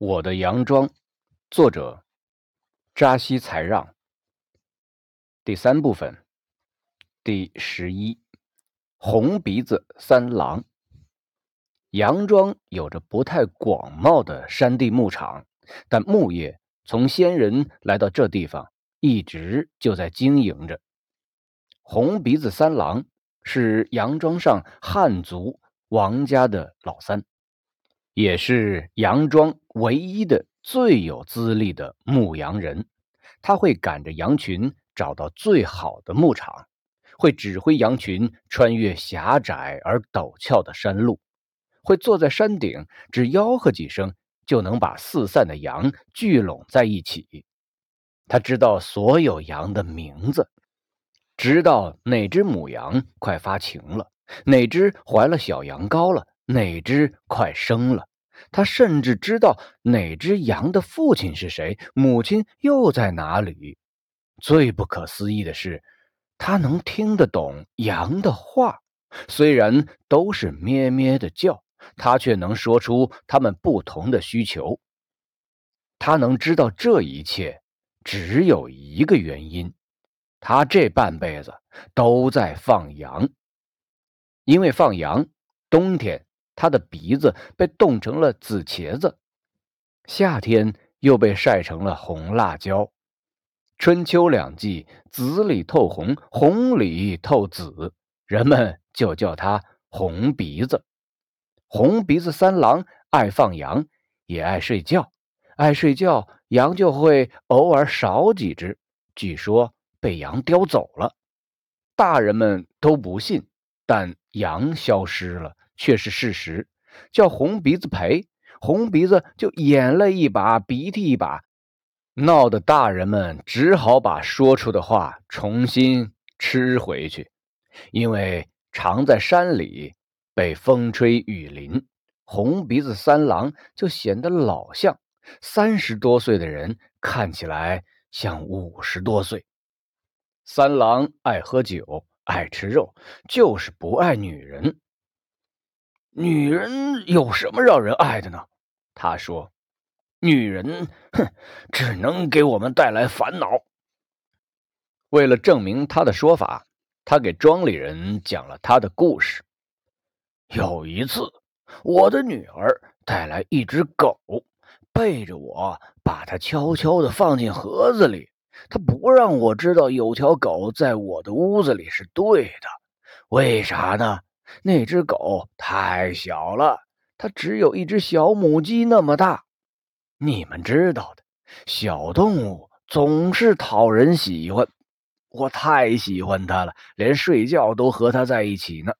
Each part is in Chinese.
我的洋装，作者扎西才让。第三部分，第十一，红鼻子三郎。杨庄有着不太广袤的山地牧场，但牧业从先人来到这地方，一直就在经营着。红鼻子三郎是杨庄上汉族王家的老三。也是杨庄唯一的最有资历的牧羊人，他会赶着羊群找到最好的牧场，会指挥羊群穿越狭窄而陡峭的山路，会坐在山顶，只吆喝几声就能把四散的羊聚拢在一起。他知道所有羊的名字，知道哪只母羊快发情了，哪只怀了小羊羔了，哪只快生了。他甚至知道哪只羊的父亲是谁，母亲又在哪里。最不可思议的是，他能听得懂羊的话，虽然都是咩咩的叫，他却能说出他们不同的需求。他能知道这一切，只有一个原因：他这半辈子都在放羊，因为放羊，冬天。他的鼻子被冻成了紫茄子，夏天又被晒成了红辣椒，春秋两季紫里透红，红里透紫，人们就叫他红鼻子。红鼻子三郎爱放羊，也爱睡觉，爱睡觉，羊就会偶尔少几只，据说被羊叼走了。大人们都不信，但羊消失了。却是事实，叫红鼻子赔，红鼻子就眼泪一把鼻涕一把，闹得大人们只好把说出的话重新吃回去。因为常在山里被风吹雨淋，红鼻子三郎就显得老相，三十多岁的人看起来像五十多岁。三郎爱喝酒，爱吃肉，就是不爱女人。女人有什么让人爱的呢？他说：“女人，哼，只能给我们带来烦恼。”为了证明他的说法，他给庄里人讲了他的故事。有一次，我的女儿带来一只狗，背着我把它悄悄地放进盒子里。她不让我知道有条狗在我的屋子里是对的，为啥呢？那只狗太小了，它只有一只小母鸡那么大。你们知道的，小动物总是讨人喜欢。我太喜欢它了，连睡觉都和它在一起呢。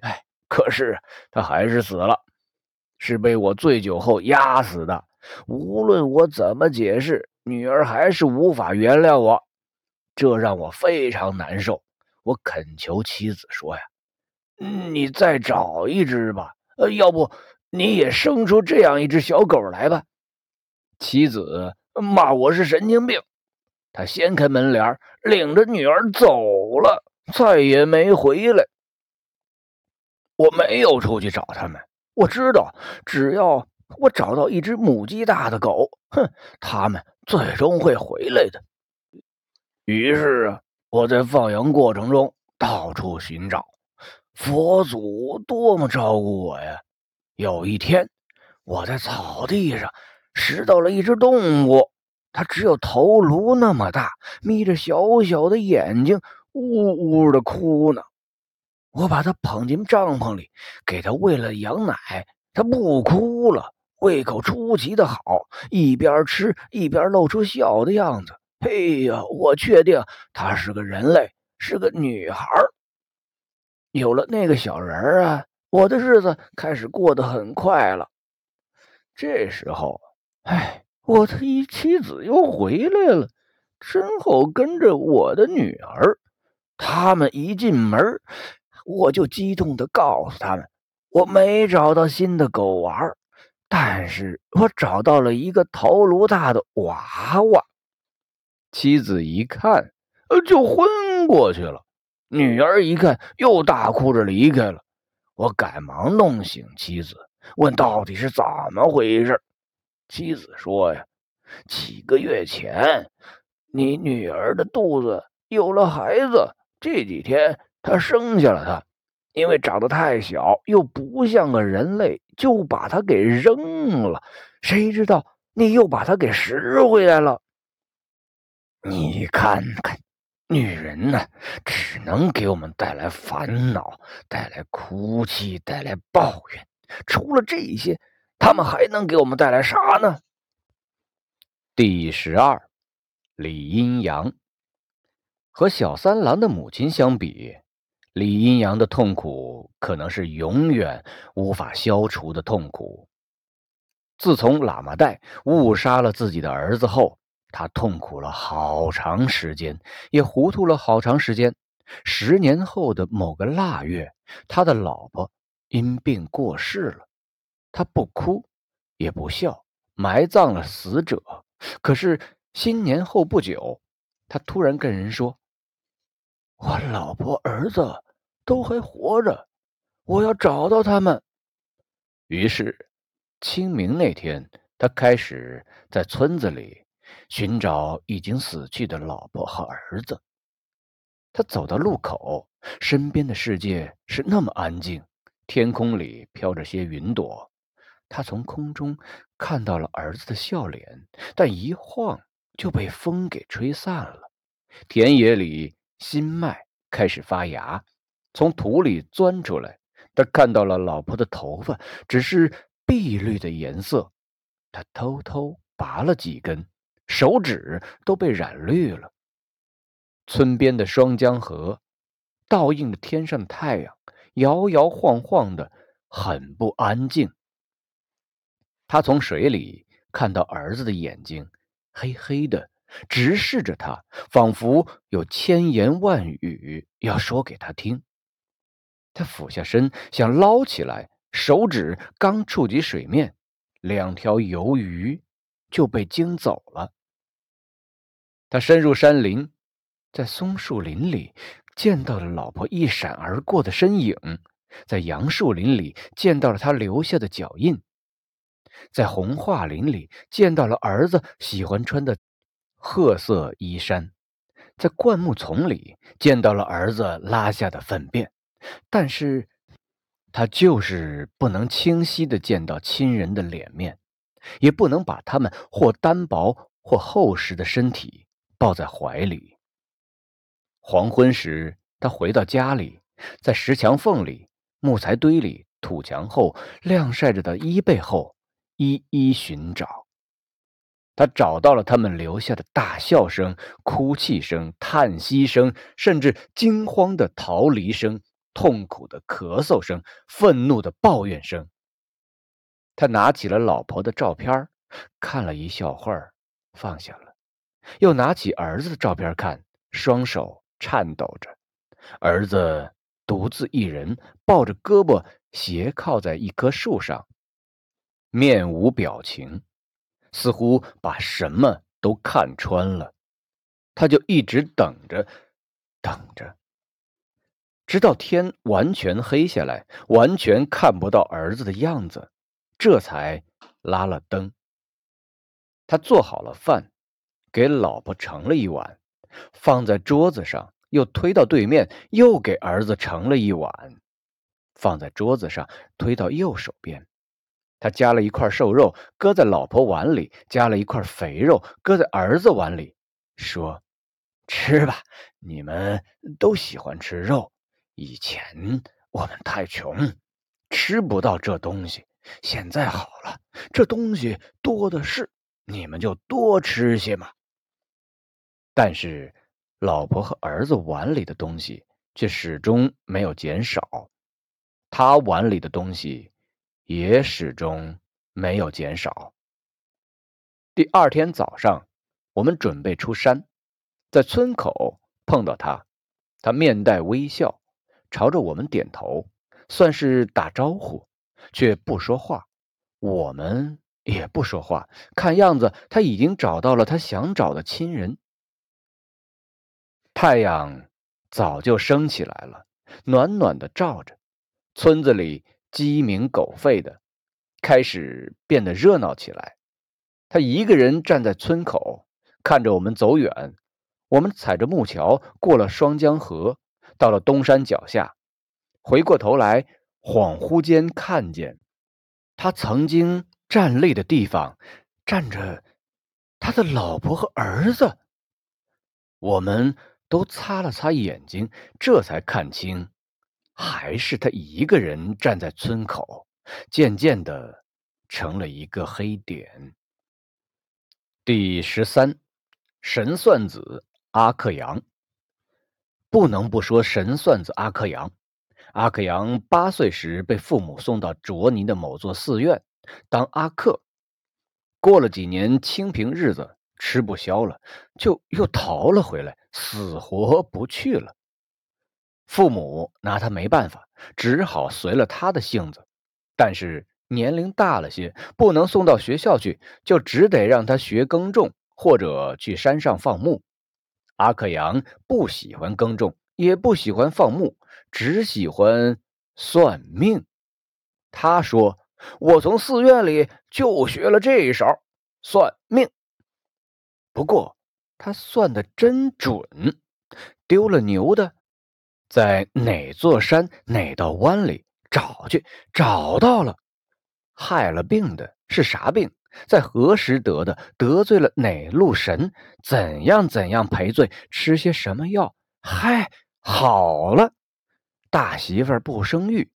哎，可是它还是死了，是被我醉酒后压死的。无论我怎么解释，女儿还是无法原谅我，这让我非常难受。我恳求妻子说呀。你再找一只吧，呃，要不你也生出这样一只小狗来吧。妻子骂我是神经病，他掀开门帘，领着女儿走了，再也没回来。我没有出去找他们，我知道，只要我找到一只母鸡大的狗，哼，他们最终会回来的。于是，我在放羊过程中到处寻找。佛祖多么照顾我呀！有一天，我在草地上拾到了一只动物，它只有头颅那么大，眯着小小的眼睛，呜呜的哭呢。我把它捧进帐篷里，给它喂了羊奶，它不哭了，胃口出奇的好，一边吃一边露出笑的样子。嘿呀，我确定它是个人类，是个女孩。有了那个小人儿啊，我的日子开始过得很快了。这时候，哎，我的一妻子又回来了，身后跟着我的女儿。他们一进门，我就激动地告诉他们，我没找到新的狗玩，但是我找到了一个头颅大的娃娃。妻子一看，呃，就昏过去了。女儿一看，又大哭着离开了。我赶忙弄醒妻子，问到底是怎么回事。妻子说呀，几个月前，你女儿的肚子有了孩子，这几天她生下了他，因为长得太小，又不像个人类，就把他给扔了。谁知道你又把他给拾回来了？你看看。女人呢，只能给我们带来烦恼，带来哭泣，带来抱怨。除了这些，他们还能给我们带来啥呢？第十二，李阴阳和小三郎的母亲相比，李阴阳的痛苦可能是永远无法消除的痛苦。自从喇嘛带误杀了自己的儿子后。他痛苦了好长时间，也糊涂了好长时间。十年后的某个腊月，他的老婆因病过世了。他不哭，也不笑，埋葬了死者。可是新年后不久，他突然跟人说：“我老婆、儿子都还活着，我要找到他们。”于是，清明那天，他开始在村子里。寻找已经死去的老婆和儿子。他走到路口，身边的世界是那么安静，天空里飘着些云朵。他从空中看到了儿子的笑脸，但一晃就被风给吹散了。田野里新麦开始发芽，从土里钻出来。他看到了老婆的头发，只是碧绿的颜色。他偷偷拔了几根。手指都被染绿了。村边的双江河，倒映着天上的太阳，摇摇晃晃的，很不安静。他从水里看到儿子的眼睛，黑黑的，直视着他，仿佛有千言万语要说给他听。他俯下身想捞起来，手指刚触及水面，两条游鱼就被惊走了。他深入山林，在松树林里见到了老婆一闪而过的身影，在杨树林里见到了他留下的脚印，在红桦林里见到了儿子喜欢穿的褐色衣衫，在灌木丛里见到了儿子拉下的粪便，但是，他就是不能清晰的见到亲人的脸面，也不能把他们或单薄或厚实的身体。抱在怀里。黄昏时，他回到家里，在石墙缝里、木材堆里、土墙后、晾晒着的衣背后，一一寻找。他找到了他们留下的大笑声、哭泣声、叹息声，甚至惊慌的逃离声、痛苦的咳嗽声、愤怒的抱怨声。他拿起了老婆的照片，看了一笑话，放下了。又拿起儿子的照片看，双手颤抖着。儿子独自一人，抱着胳膊斜靠在一棵树上，面无表情，似乎把什么都看穿了。他就一直等着，等着，直到天完全黑下来，完全看不到儿子的样子，这才拉了灯。他做好了饭。给老婆盛了一碗，放在桌子上，又推到对面，又给儿子盛了一碗，放在桌子上，推到右手边。他夹了一块瘦肉，搁在老婆碗里，夹了一块肥肉，搁在儿子碗里，说：“吃吧，你们都喜欢吃肉。以前我们太穷，吃不到这东西。现在好了，这东西多的是，你们就多吃些嘛。”但是，老婆和儿子碗里的东西却始终没有减少，他碗里的东西也始终没有减少。第二天早上，我们准备出山，在村口碰到他，他面带微笑，朝着我们点头，算是打招呼，却不说话。我们也不说话，看样子他已经找到了他想找的亲人。太阳早就升起来了，暖暖的照着，村子里鸡鸣狗吠的，开始变得热闹起来。他一个人站在村口，看着我们走远。我们踩着木桥过了双江河，到了东山脚下，回过头来，恍惚间看见他曾经站立的地方，站着他的老婆和儿子。我们都擦了擦眼睛，这才看清，还是他一个人站在村口，渐渐的成了一个黑点。第十三，神算子阿克杨。不能不说神算子阿克杨。阿克杨八岁时被父母送到卓尼的某座寺院当阿克，过了几年清贫日子。吃不消了，就又逃了回来，死活不去了。父母拿他没办法，只好随了他的性子。但是年龄大了些，不能送到学校去，就只得让他学耕种或者去山上放牧。阿克扬不喜欢耕种，也不喜欢放牧，只喜欢算命。他说：“我从寺院里就学了这一手，算命。”不过他算的真准，丢了牛的，在哪座山哪道湾里找去，找到了；害了病的是啥病，在何时得的，得罪了哪路神，怎样怎样赔罪，吃些什么药，嗨，好了。大媳妇不生育，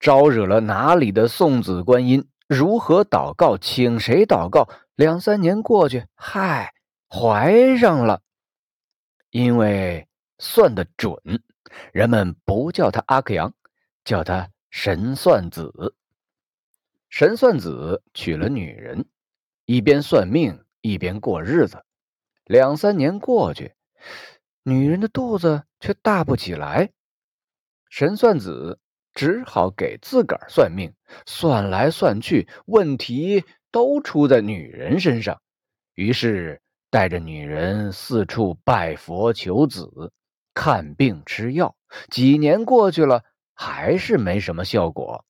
招惹了哪里的送子观音，如何祷告，请谁祷告，两三年过去，嗨。怀上了，因为算得准，人们不叫他阿克扬，叫他神算子。神算子娶了女人，一边算命一边过日子。两三年过去，女人的肚子却大不起来。神算子只好给自个儿算命，算来算去，问题都出在女人身上。于是。带着女人四处拜佛求子、看病吃药，几年过去了，还是没什么效果。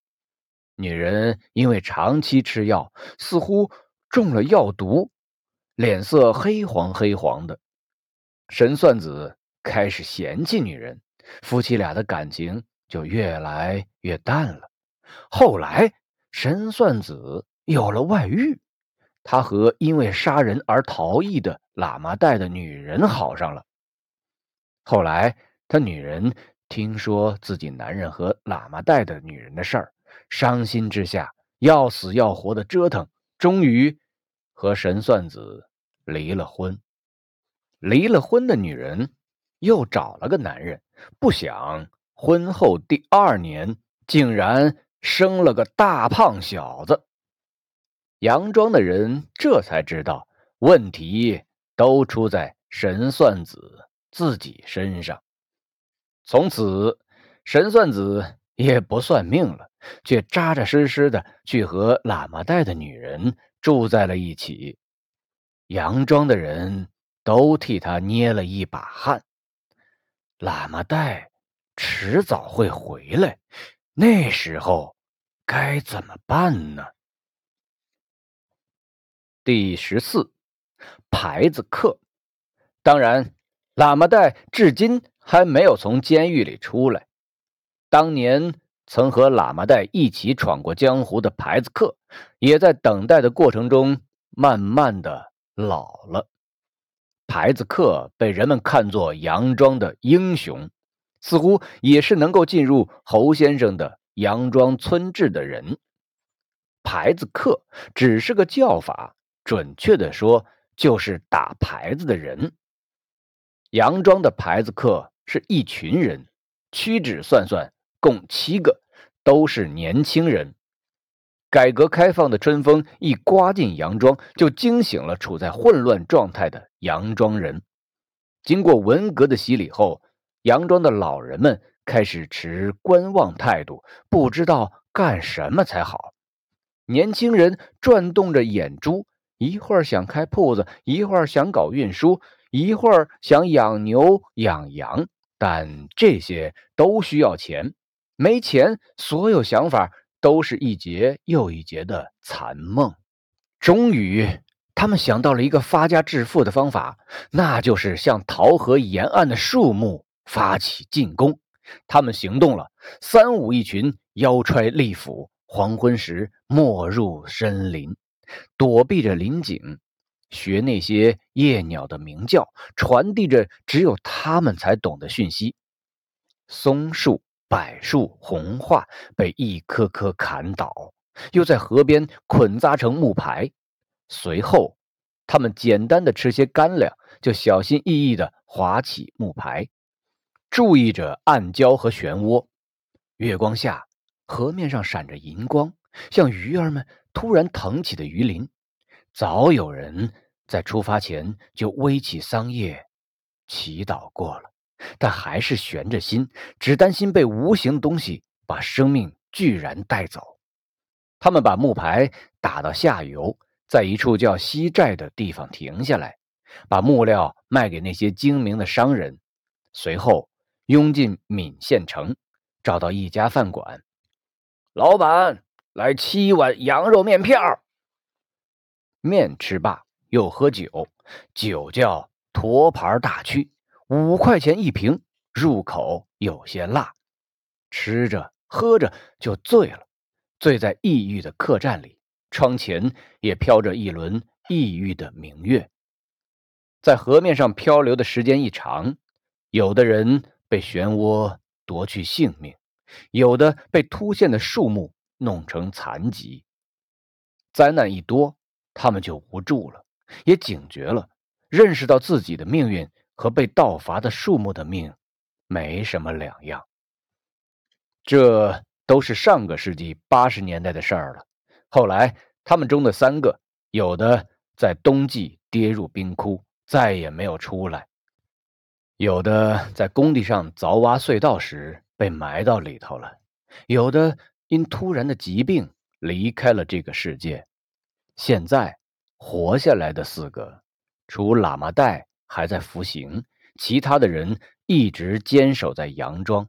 女人因为长期吃药，似乎中了药毒，脸色黑黄黑黄的。神算子开始嫌弃女人，夫妻俩的感情就越来越淡了。后来，神算子有了外遇。他和因为杀人而逃逸的喇嘛带的女人好上了。后来，他女人听说自己男人和喇嘛带的女人的事儿，伤心之下要死要活的折腾，终于和神算子离了婚。离了婚的女人又找了个男人，不想婚后第二年竟然生了个大胖小子。杨庄的人这才知道问题都出在神算子自己身上。从此，神算子也不算命了，却扎扎实实的去和喇嘛带的女人住在了一起。杨庄的人都替他捏了一把汗。喇嘛带迟早会回来，那时候该怎么办呢？第十四，牌子客。当然，喇嘛带至今还没有从监狱里出来。当年曾和喇嘛带一起闯过江湖的牌子客，也在等待的过程中慢慢的老了。牌子客被人们看作洋庄的英雄，似乎也是能够进入侯先生的洋庄村治的人。牌子客只是个叫法。准确的说，就是打牌子的人。杨庄的牌子客是一群人，屈指算算，共七个，都是年轻人。改革开放的春风一刮进杨庄，就惊醒了处在混乱状态的杨庄人。经过文革的洗礼后，杨庄的老人们开始持观望态度，不知道干什么才好。年轻人转动着眼珠。一会儿想开铺子，一会儿想搞运输，一会儿想养牛养羊，但这些都需要钱，没钱，所有想法都是一节又一节的残梦。终于，他们想到了一个发家致富的方法，那就是向桃河沿岸的树木发起进攻。他们行动了，三五一群，腰揣利斧，黄昏时没入森林，躲避着林景，学那些夜鸟的鸣叫，传递着只有他们才懂的讯息。松树、柏树、红桦被一棵棵砍倒，又在河边捆扎成木牌。随后，他们简单的吃些干粮，就小心翼翼地划起木牌，注意着暗礁和漩涡。月光下，河面上闪着银光，像鱼儿们突然腾起的鱼鳞。早有人在出发前就微起桑叶，祈祷过了，但还是悬着心，只担心被无形的东西把生命居然带走。他们把木牌打到下游。在一处叫西寨的地方停下来，把木料卖给那些精明的商人，随后拥进闽县城，找到一家饭馆，老板来七碗羊肉面片儿。面吃罢，又喝酒，酒叫沱牌大曲，五块钱一瓶，入口有些辣，吃着喝着就醉了，醉在异域的客栈里。窗前也飘着一轮异域的明月，在河面上漂流的时间一长，有的人被漩涡夺去性命，有的被突现的树木弄成残疾。灾难一多，他们就无助了，也警觉了，认识到自己的命运和被盗伐的树木的命没什么两样。这都是上个世纪八十年代的事儿了。后来，他们中的三个，有的在冬季跌入冰窟，再也没有出来；有的在工地上凿挖隧道时被埋到里头了；有的因突然的疾病离开了这个世界。现在活下来的四个，除喇嘛带还在服刑，其他的人一直坚守在杨庄，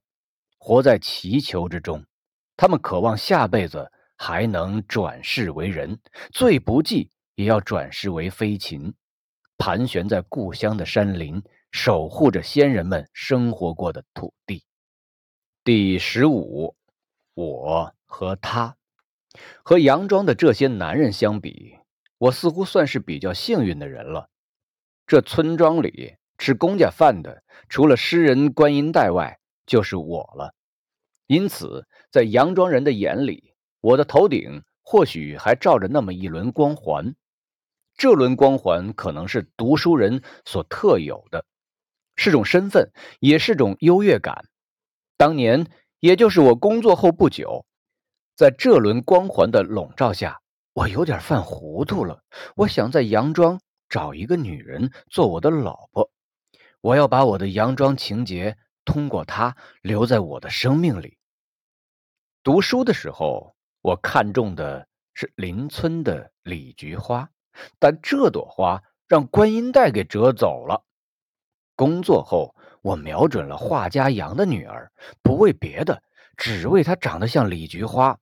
活在祈求之中。他们渴望下辈子。还能转世为人，最不济也要转世为飞禽，盘旋在故乡的山林，守护着先人们生活过的土地。第十五，我和他，和杨庄的这些男人相比，我似乎算是比较幸运的人了。这村庄里吃公家饭的，除了诗人观音带外，就是我了。因此，在杨庄人的眼里，我的头顶或许还罩着那么一轮光环，这轮光环可能是读书人所特有的，是种身份，也是种优越感。当年，也就是我工作后不久，在这轮光环的笼罩下，我有点犯糊涂了。我想在杨庄找一个女人做我的老婆，我要把我的杨庄情节通过她留在我的生命里。读书的时候。我看中的是邻村的李菊花，但这朵花让观音带给折走了。工作后，我瞄准了画家杨的女儿，不为别的，只为她长得像李菊花。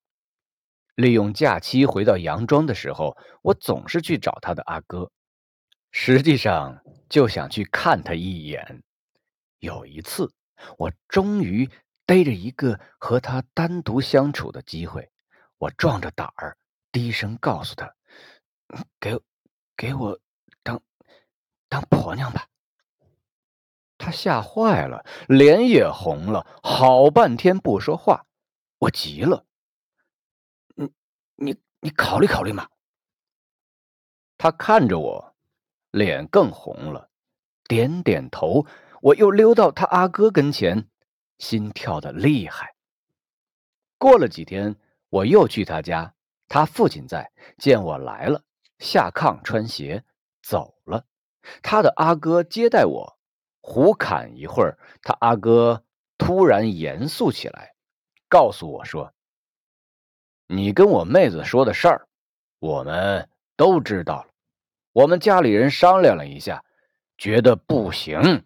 利用假期回到杨庄的时候，我总是去找他的阿哥，实际上就想去看他一眼。有一次，我终于逮着一个和他单独相处的机会。我壮着胆儿，低声告诉他：“给，给我当当婆娘吧。”他吓坏了，脸也红了，好半天不说话。我急了：“你你你考虑考虑嘛。”他看着我，脸更红了，点点头。我又溜到他阿哥跟前，心跳的厉害。过了几天。我又去他家，他父亲在，见我来了，下炕穿鞋走了。他的阿哥接待我，胡侃一会儿，他阿哥突然严肃起来，告诉我说：“你跟我妹子说的事儿，我们都知道了。我们家里人商量了一下，觉得不行。”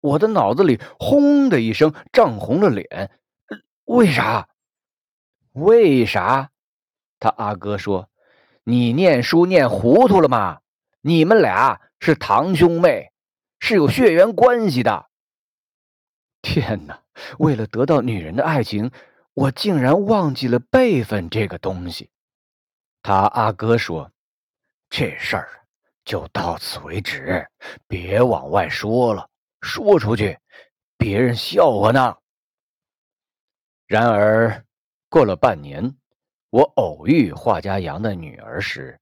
我的脑子里轰的一声涨红了脸，为啥？为啥？他阿哥说：“你念书念糊涂了吗？你们俩是堂兄妹，是有血缘关系的。天哪！为了得到女人的爱情，我竟然忘记了辈分这个东西。他阿哥说：“这事儿就到此为止，别往外说了，说出去别人笑话呢。”然而，过了半年，我偶遇华家阳的女儿时，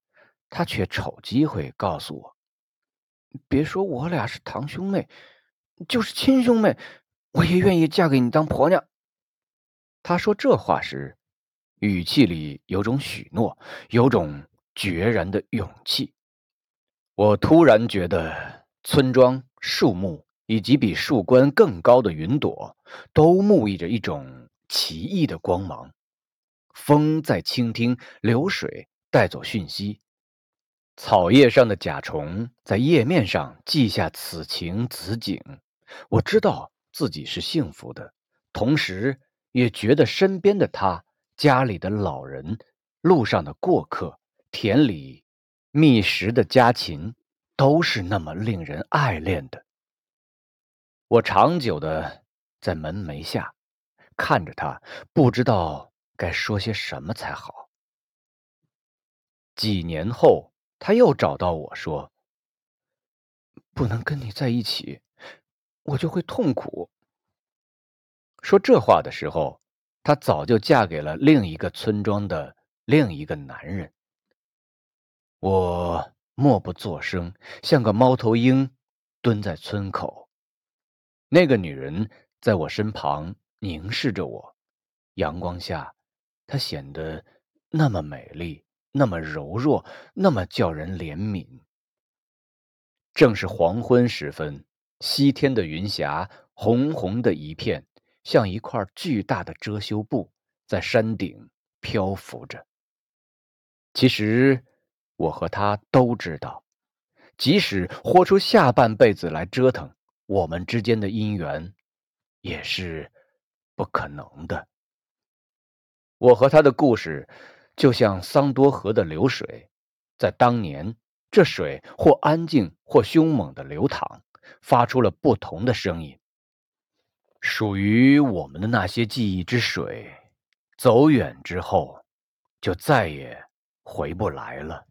她却瞅机会告诉我：“别说我俩是堂兄妹，就是亲兄妹。”我也愿意嫁给你当婆娘。他说这话时，语气里有种许诺，有种决然的勇气。我突然觉得，村庄、树木以及比树冠更高的云朵，都沐浴着一种奇异的光芒。风在倾听，流水带走讯息，草叶上的甲虫在叶面上记下此情此景。我知道。自己是幸福的，同时也觉得身边的他、家里的老人、路上的过客、田里觅食的家禽，都是那么令人爱恋的。我长久的在门楣下看着他，不知道该说些什么才好。几年后，他又找到我说：“不能跟你在一起。”我就会痛苦。说这话的时候，她早就嫁给了另一个村庄的另一个男人。我默不作声，像个猫头鹰，蹲在村口。那个女人在我身旁凝视着我，阳光下，她显得那么美丽，那么柔弱，那么叫人怜悯。正是黄昏时分。西天的云霞红红的一片，像一块巨大的遮羞布，在山顶漂浮着。其实，我和他都知道，即使豁出下半辈子来折腾，我们之间的姻缘也是不可能的。我和他的故事，就像桑多河的流水，在当年，这水或安静，或凶猛的流淌。发出了不同的声音。属于我们的那些记忆之水，走远之后，就再也回不来了。